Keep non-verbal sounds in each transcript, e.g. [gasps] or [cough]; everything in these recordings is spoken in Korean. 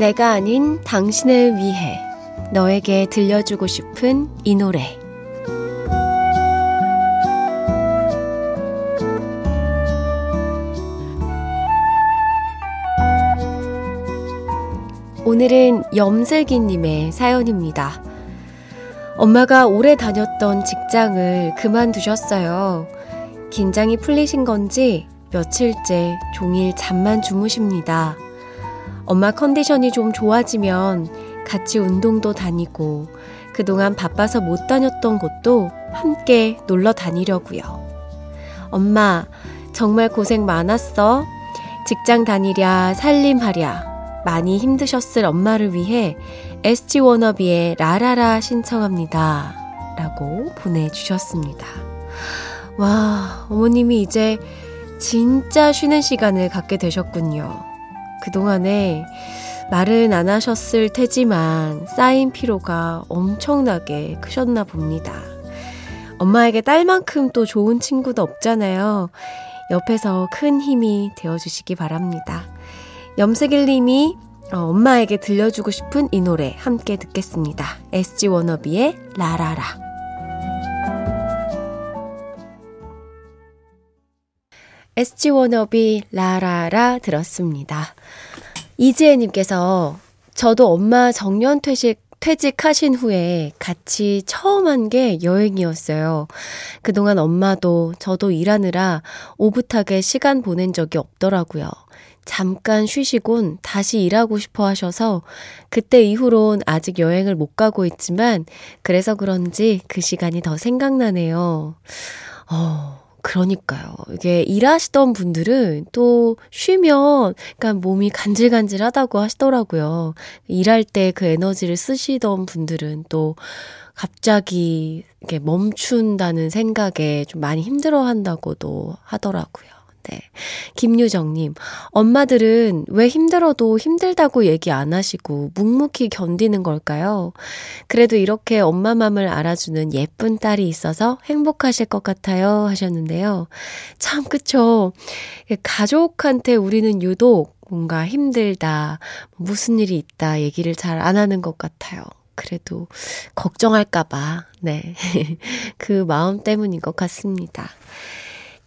내가 아닌 당신을 위해 너에게 들려주고 싶은 이 노래. 오늘은 염슬기님의 사연입니다. 엄마가 오래 다녔던 직장을 그만두셨어요. 긴장이 풀리신 건지 며칠째 종일 잠만 주무십니다. 엄마 컨디션이 좀 좋아지면 같이 운동도 다니고 그동안 바빠서 못 다녔던 곳도 함께 놀러 다니려고요. 엄마, 정말 고생 많았어. 직장 다니랴, 살림하랴. 많이 힘드셨을 엄마를 위해 SG 워너비의 라라라 신청합니다. 라고 보내주셨습니다. 와, 어머님이 이제 진짜 쉬는 시간을 갖게 되셨군요. 그동안에 말은 안 하셨을 테지만 쌓인 피로가 엄청나게 크셨나 봅니다. 엄마에게 딸만큼 또 좋은 친구도 없잖아요. 옆에서 큰 힘이 되어주시기 바랍니다. 염색일 님이 어, 엄마에게 들려주고 싶은 이 노래 함께 듣겠습니다. SG 워너비의 라라라. SG 워너비 라라라 들었습니다. 이지혜님께서 저도 엄마 정년 퇴직 퇴직하신 후에 같이 처음 한 게 여행이었어요. 그동안 엄마도 저도 일하느라 오붓하게 시간 보낸 적이 없더라고요. 잠깐 쉬시곤 다시 일하고 싶어 하셔서 그때 이후론 아직 여행을 못 가고 있지만 그래서 그런지 그 시간이 더 생각나네요. 어, 그러니까요. 이게 일하시던 분들은 또 쉬면, 그러니까 몸이 간질간질 하다고 하시더라고요. 일할 때 그 에너지를 쓰시던 분들은 또 갑자기 이렇게 멈춘다는 생각에 좀 많이 힘들어 한다고도 하더라고요. 네. 김유정님, 엄마들은 왜 힘들어도 힘들다고 얘기 안 하시고 묵묵히 견디는 걸까요? 그래도 이렇게 엄마 맘을 알아주는 예쁜 딸이 있어서 행복하실 것 같아요. 하셨는데요. 참, 그쵸. 가족한테 우리는 유독 뭔가 힘들다, 무슨 일이 있다 얘기를 잘 안 하는 것 같아요. 그래도 걱정할까봐, 네. [laughs] 그 마음 때문인 것 같습니다.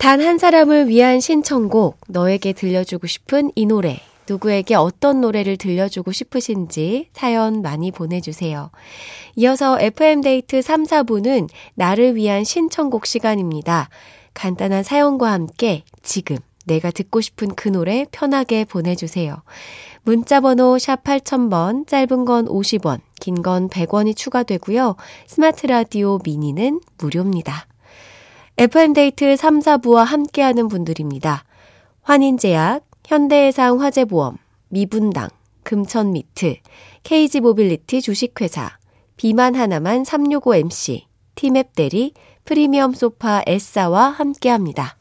단 한 사람을 위한 신청곡, 너에게 들려주고 싶은 이 노래, 누구에게 어떤 노래를 들려주고 싶으신지 사연 많이 보내주세요. 이어서 FM데이트 3, 4부는 나를 위한 신청곡 시간입니다. 간단한 사연과 함께 지금 내가 듣고 싶은 그 노래 편하게 보내주세요. 문자번호 샵 8000번, 짧은 건 50원, 긴 건 100원이 추가되고요. 스마트 라디오 미니는 무료입니다. FM데이트 3, 4부와 함께하는 분들입니다. 환인제약, 현대해상 화재보험, 미분당, 금천미트, KG모빌리티 주식회사, 비만 하나만 365MC, 티맵 대리, 프리미엄 소파 S사와 함께합니다.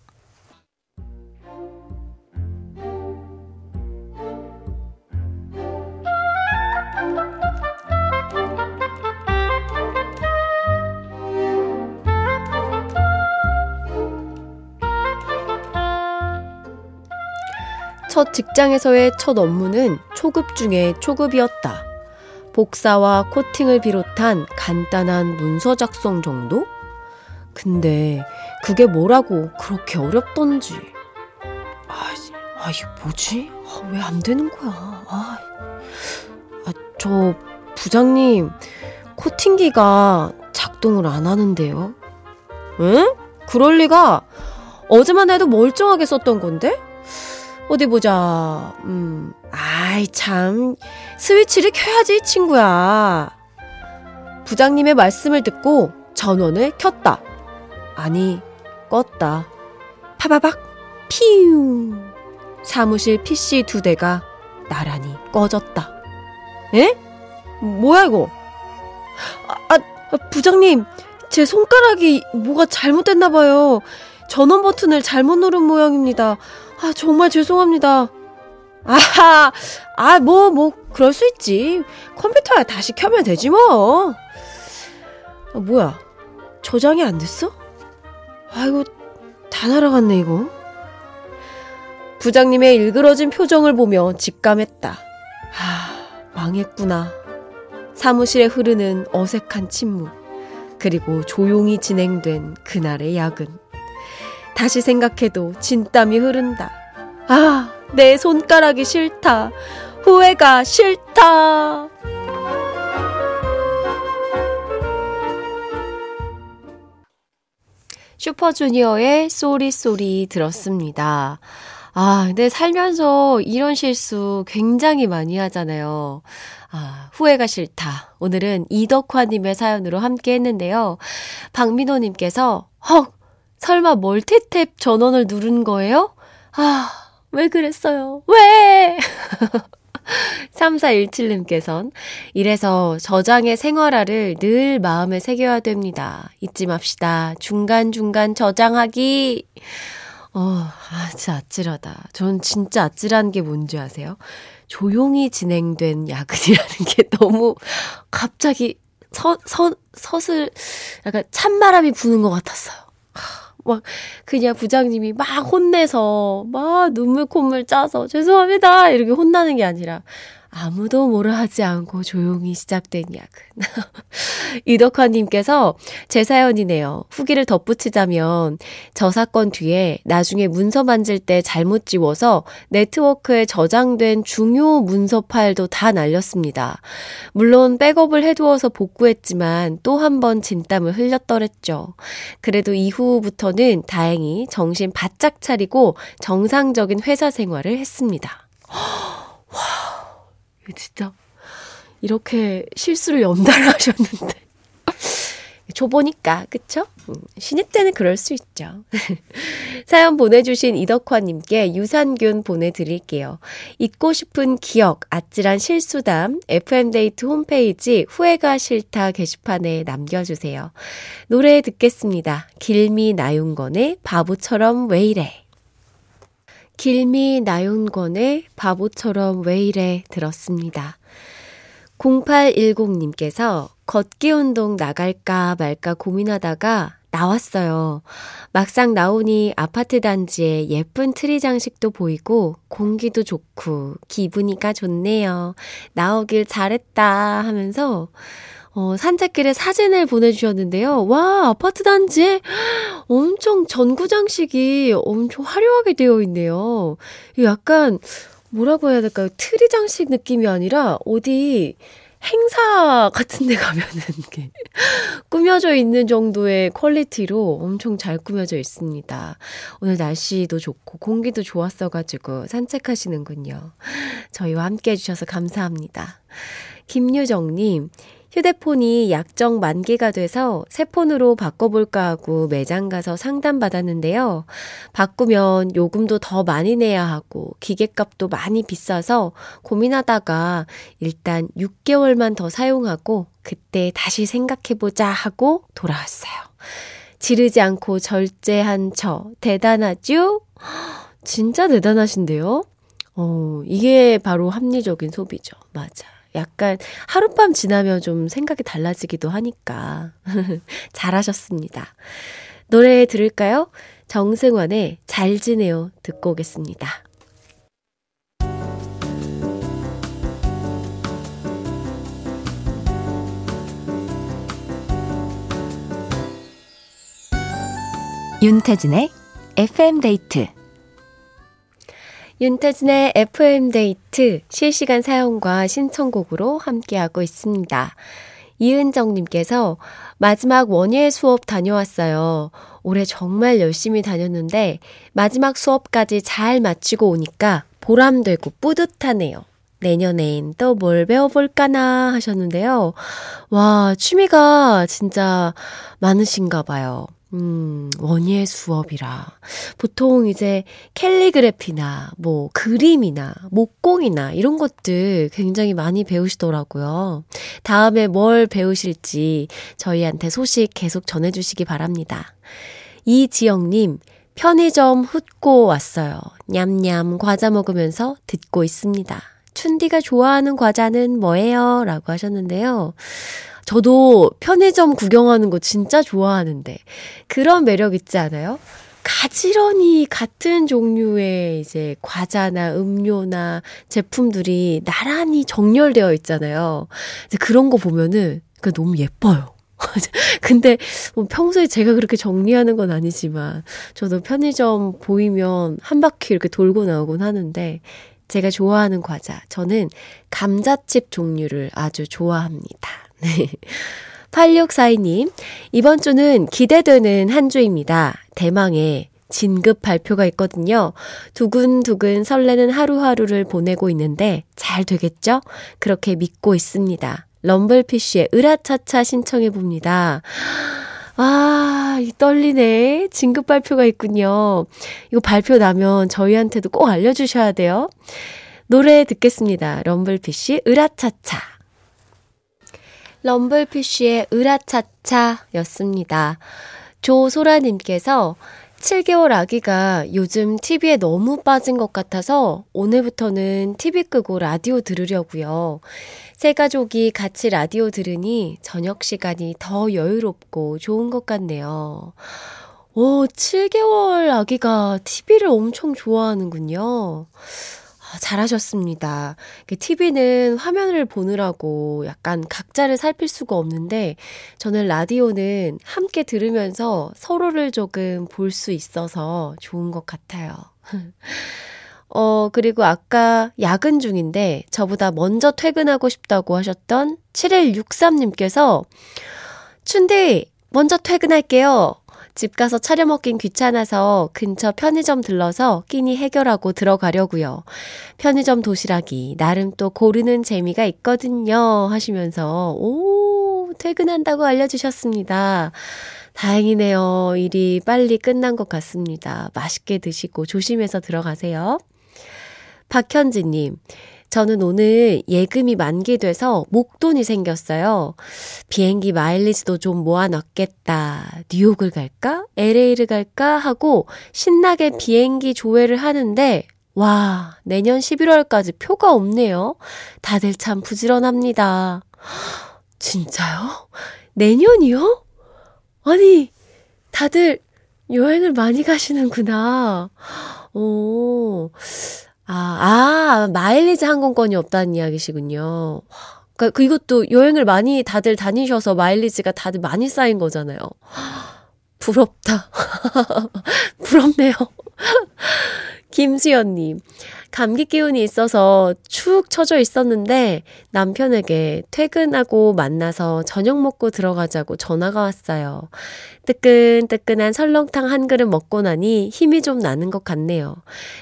첫 직장에서의 첫 업무는 초급 중에 초급이었다. 복사와 코팅을 비롯한 간단한 문서 작성 정도? 근데 그게 뭐라고 그렇게 어렵던지. 아, 아 이게 뭐지? 아, 왜안 되는 거야? 아, 아, 저 부장님 코팅기가 작동을 안 하는데요. 응? 그럴 리가. 어제만 해도 멀쩡하게 썼던 건데? 어디 보자. 음, 아이, 참. 스위치를 켜야지, 친구야. 부장님의 말씀을 듣고 전원을 켰다. 아니, 껐다. 파바박, 피우. 사무실 PC 두 대가 나란히 꺼졌다. 에? 뭐야, 이거? 아, 아, 부장님, 제 손가락이 뭐가 잘못됐나봐요. 전원 버튼을 잘못 누른 모양입니다. 아, 정말 죄송합니다. 아하, 아, 뭐, 뭐, 그럴 수 있지. 컴퓨터야 다시 켜면 되지, 뭐. 아, 뭐야. 저장이 안 됐어? 아이고, 다 날아갔네, 이거. 부장님의 일그러진 표정을 보며 직감했다. 아, 망했구나. 사무실에 흐르는 어색한 침묵. 그리고 조용히 진행된 그날의 야근. 다시 생각해도 진땀이 흐른다. 아, 내 손가락이 싫다. 후회가 싫다. 슈퍼주니어의 Sorry Sorry 들었습니다. 아, 근데 살면서 이런 실수 굉장히 많이 하잖아요. 아, 후회가 싫다. 오늘은 이덕화님의 사연으로 함께 했는데요. 박민호님께서, 헉! 설마 멀티탭 전원을 누른 거예요? 아, 왜 그랬어요? 왜? [laughs] 3417님께선 이래서 저장의 생활화를 늘 마음에 새겨야 됩니다. 잊지 맙시다. 중간중간 저장하기. 어, 아, 진짜 아찔하다. 전 진짜 아찔한 게 뭔지 아세요? 조용히 진행된 야근이라는 게 너무 갑자기 서, 서, 서슬, 약간 찬바람이 부는 것 같았어요. 막 그냥 부장님이 막 혼내서 막 눈물 콧물 짜서 죄송합니다 이렇게 혼나는 게 아니라 아무도 뭐라 하지 않고 조용히 시작된 야근. [laughs] 이덕화님께서 제 사연이네요. 후기를 덧붙이자면 저 사건 뒤에 나중에 문서 만질 때 잘못 지워서 네트워크에 저장된 중요 문서 파일도 다 날렸습니다. 물론 백업을 해두어서 복구했지만 또 한 번 진땀을 흘렸더랬죠. 그래도 이후부터는 다행히 정신 바짝 차리고 정상적인 회사 생활을 했습니다. 와. 진짜 이렇게 실수를 연달아 하셨는데. 줘보니까, [laughs] 그쵸? 음, 신입 때는 그럴 수 있죠. [laughs] 사연 보내주신 이덕화님께 유산균 보내드릴게요. 잊고 싶은 기억, 아찔한 실수담, FM데이트 홈페이지 후회가 싫다 게시판에 남겨주세요. 노래 듣겠습니다. 길미 나윤권의 바보처럼 왜 이래. 길미 나윤권의 바보처럼 왜 이래 들었습니다. 0810님께서 걷기 운동 나갈까 말까 고민하다가 나왔어요. 막상 나오니 아파트 단지에 예쁜 트리 장식도 보이고 공기도 좋고 기분이가 좋네요. 나오길 잘했다 하면서 어, 산책길에 사진을 보내주셨는데요. 와, 아파트 단지에 [gasps] 엄청 전구장식이 엄청 화려하게 되어 있네요. 약간, 뭐라고 해야 될까요? 트리 장식 느낌이 아니라 어디 행사 같은 데 가면은 이게 [laughs] 꾸며져 있는 정도의 quality로 엄청 잘 꾸며져 있습니다. 오늘 날씨도 좋고 공기도 좋았어가지고 산책하시는군요. [gasps] 저희와 함께 해주셔서 감사합니다. 김유정님, 휴대폰이 약정 만기가 돼서 새 폰으로 바꿔볼까 하고 매장 가서 상담받았는데요. 바꾸면 요금도 더 많이 내야 하고 기계값도 많이 비싸서 고민하다가 일단 6개월만 더 사용하고 그때 다시 생각해보자 하고 돌아왔어요. 지르지 않고 절제한 저 대단하죠? [gasps] 진짜 대단하신데요? 어, 이게 바로 합리적인 소비죠. 맞아. 약간 하룻밤 지나면 좀 생각이 달라지기도 하니까. [laughs] 잘하셨습니다. 노래 들을까요? 정승환의 잘 지내요 듣고 오겠습니다. 윤태진의 FM 데이트 윤태진의 FM데이트 실시간 사연과 신청곡으로 함께하고 있습니다. 이은정님께서 마지막 원예 수업 다녀왔어요. 올해 정말 열심히 다녔는데 마지막 수업까지 잘 마치고 오니까 보람되고 뿌듯하네요. 내년엔 또 뭘 배워볼까나 하셨는데요. 와, 취미가 진짜 많으신가 봐요. 음, 원예 수업이라. 보통 이제 캘리그래피나 뭐 그림이나 목공이나 이런 것들 굉장히 많이 배우시더라고요. 다음에 뭘 배우실지 저희한테 소식 계속 전해주시기 바랍니다. 이지영님, 편의점 훗고 왔어요. 냠냠 과자 먹으면서 듣고 있습니다. 춘디가 좋아하는 과자는 뭐예요? 라고 하셨는데요. 저도 편의점 구경하는 거 진짜 좋아하는데 그런 매력 있지 않아요? 가지런히 같은 종류의 이제 과자나 음료나 제품들이 나란히 정렬되어 있잖아요. 그런 거 보면은 그 너무 예뻐요. [laughs] 근데 뭐 평소에 제가 그렇게 정리하는 건 아니지만 저도 편의점 보이면 한 바퀴 이렇게 돌고 나오곤 하는데 제가 좋아하는 과자 저는 감자칩 종류를 아주 좋아합니다. 네. 8642님, 이번 주는 기대되는 한 주입니다. 대망의 진급 발표가 있거든요. 두근두근 설레는 하루하루를 보내고 있는데 잘 되겠죠? 그렇게 믿고 있습니다. 럼블피쉬의 으라차차 신청해 봅니다. 아, 이 떨리네. 진급 발표가 있군요. 이거 발표 나면 저희한테도 꼭 알려주셔야 돼요. 노래 듣겠습니다. 럼블피쉬 으라차차. 럼블피쉬의 으라차차 였습니다. 조소라님께서 7개월 아기가 요즘 TV에 너무 빠진 것 같아서 오늘부터는 TV 끄고 라디오 들으려고요. 새 가족이 같이 라디오 들으니 저녁 시간이 더 여유롭고 좋은 것 같네요. 오, 7개월 아기가 TV를 엄청 좋아하는군요. 아, 잘하셨습니다. TV는 화면을 보느라고 약간 각자를 살필 수가 없는데 저는 라디오는 함께 들으면서 서로를 조금 볼 수 있어서 좋은 것 같아요. [laughs] 어, 그리고 아까 야근 중인데 저보다 먼저 퇴근하고 싶다고 하셨던 7163님께서 춘디, 먼저 퇴근할게요. 집 가서 차려 먹긴 귀찮아서 근처 편의점 들러서 끼니 해결하고 들어가려고요. 편의점 도시락이 나름 또 고르는 재미가 있거든요. 하시면서 오 퇴근한다고 알려주셨습니다. 다행이네요. 일이 빨리 끝난 것 같습니다. 맛있게 드시고 조심해서 들어가세요. 박현지님, 저는 오늘 예금이 만기돼서 목돈이 생겼어요. 비행기 마일리지도 좀 모아놨겠다. 뉴욕을 갈까? LA를 갈까? 하고 신나게 비행기 조회를 하는데 와, 내년 11월까지 표가 없네요. 다들 참 부지런합니다. 진짜요? 내년이요? 아니, 다들 여행을 많이 가시는구나. 오, 아, 아, 마일리지 항공권이 없다는 이야기시군요. 그러니까 그 이것도 여행을 많이 다들 다니셔서 마일리지가 다들 많이 쌓인 거잖아요. 부럽다. [laughs] 부럽네요. [laughs] 김수연님, 감기 기운이 있어서 축 처져 있었는데 남편에게 퇴근하고 만나서 저녁 먹고 들어가자고 전화가 왔어요. 뜨끈뜨끈한 설렁탕 한 그릇 먹고 나니 힘이 좀 나는 것 같네요.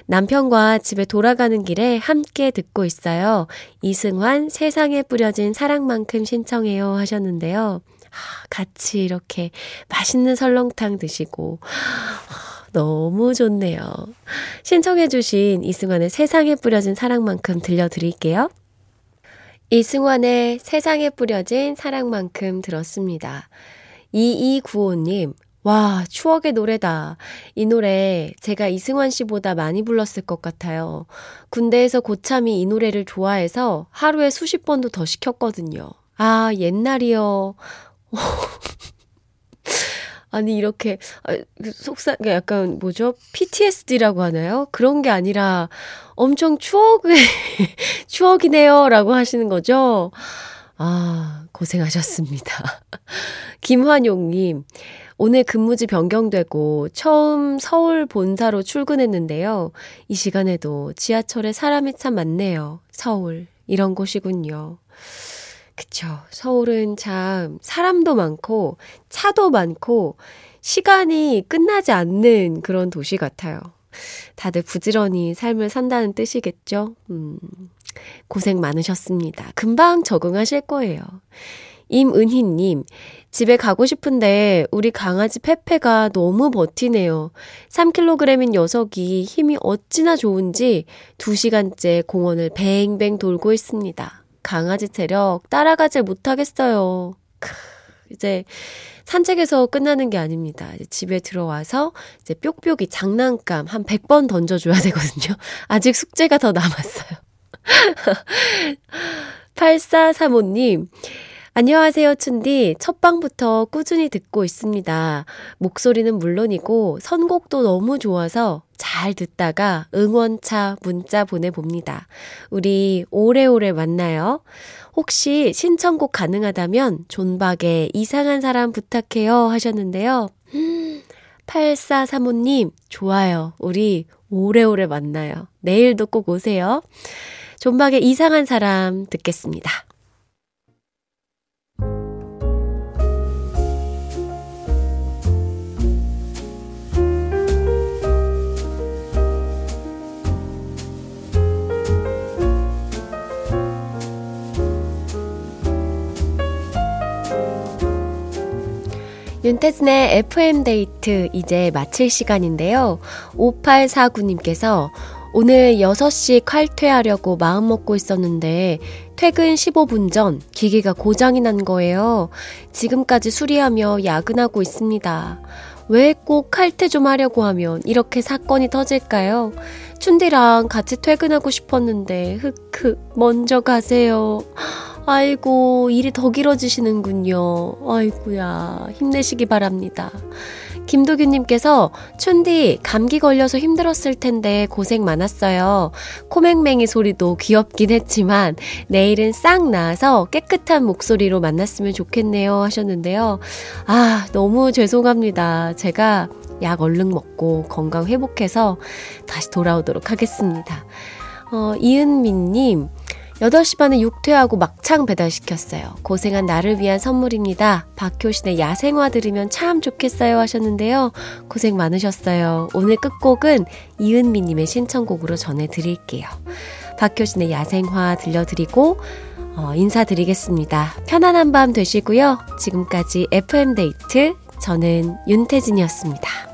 남편과 집에 돌아가는 길에 함께 듣고 있어요. 이승환 세상에 뿌려진 사랑만큼 신청해요 하셨는데요. 같이 이렇게 맛있는 설렁탕 드시고 너무 좋네요. 신청해주신 이승환의 세상에 뿌려진 사랑만큼 들려드릴게요. 이승환의 세상에 뿌려진 사랑만큼 들었습니다. 2295님, 와, 추억의 노래다. 이 노래 제가 이승환 씨보다 많이 불렀을 것 같아요. 군대에서 고참이 이 노래를 좋아해서 하루에 수십 번도 더 시켰거든요. 아, 옛날이요. [laughs] 아니 이렇게 아, 그 속상 그러니까 약간 뭐죠 PTSD라고 하나요? 그런 게 아니라 엄청 추억의 [laughs] 추억이네요라고 하시는 거죠. 아 고생하셨습니다. [laughs] 김환용님 오늘 근무지 변경되고 처음 서울 본사로 출근했는데요. 이 시간에도 지하철에 사람이 참 많네요. 서울. 이런 곳이군요. 그쵸. 서울은 참 사람도 많고 차도 많고 시간이 끝나지 않는 그런 도시 같아요. 다들 부지런히 삶을 산다는 뜻이겠죠? 음, 고생 많으셨습니다. 금방 적응하실 거예요. 임은희님, 집에 가고 싶은데 우리 강아지 페페가 너무 버티네요. 3kg인 녀석이 힘이 어찌나 좋은지 2시간째 공원을 뱅뱅 돌고 있습니다. 강아지 체력 따라가질 못하겠어요. 크, 이제 산책에서 끝나는 게 아닙니다. 집에 들어와서 이제 뾱뾱이 장난감 한 100번 던져줘야 되거든요. [laughs] 아직 숙제가 더 남았어요. [laughs] 8435님, 안녕하세요, 춘디. 첫 방부터 꾸준히 듣고 있습니다. 목소리는 물론이고 선곡도 너무 좋아서 잘 듣다가 응원차 문자 보내봅니다. 우리 오래오래 만나요. 혹시 신청곡 가능하다면 존박의 이상한 사람 부탁해요 하셨는데요. 8435님, 좋아요. 우리 오래오래 만나요. 내일도 꼭 오세요. 존박의 이상한 사람 듣겠습니다. 윤태진의 FM데이트 이제 마칠 시간인데요. 5849님께서 오늘 6시 칼퇴하려고 마음 먹고 있었는데 퇴근 15분 전 기계가 고장이 난 거예요. 지금까지 수리하며 야근하고 있습니다. 왜 꼭 칼퇴 좀 하려고 하면 이렇게 사건이 터질까요? 춘디랑 같이 퇴근하고 싶었는데 흑흑 먼저 가세요. 아이고, 일이 더 길어지시는군요. 아이고야, 힘내시기 바랍니다. 김도균님께서 춘디 감기 걸려서 힘들었을 텐데 고생 많았어요. 코맹맹이 소리도 귀엽긴 했지만 내일은 싹 나아서 깨끗한 목소리로 만났으면 좋겠네요 하셨는데요. 아 너무 죄송합니다. 제가 약 얼른 먹고 건강 회복해서 다시 돌아오도록 하겠습니다. 어, 이은미님 8시 반에 육퇴하고 막창 배달시켰어요. 고생한 나를 위한 선물입니다. 박효신의 야생화 들으면 참 좋겠어요 하셨는데요. 고생 많으셨어요. 오늘 끝곡은 이은미님의 신청곡으로 전해드릴게요. 박효신의 야생화 들려드리고 어, 인사드리겠습니다. 편안한 밤 되시고요. 지금까지 FM데이트 저는 윤태진이었습니다.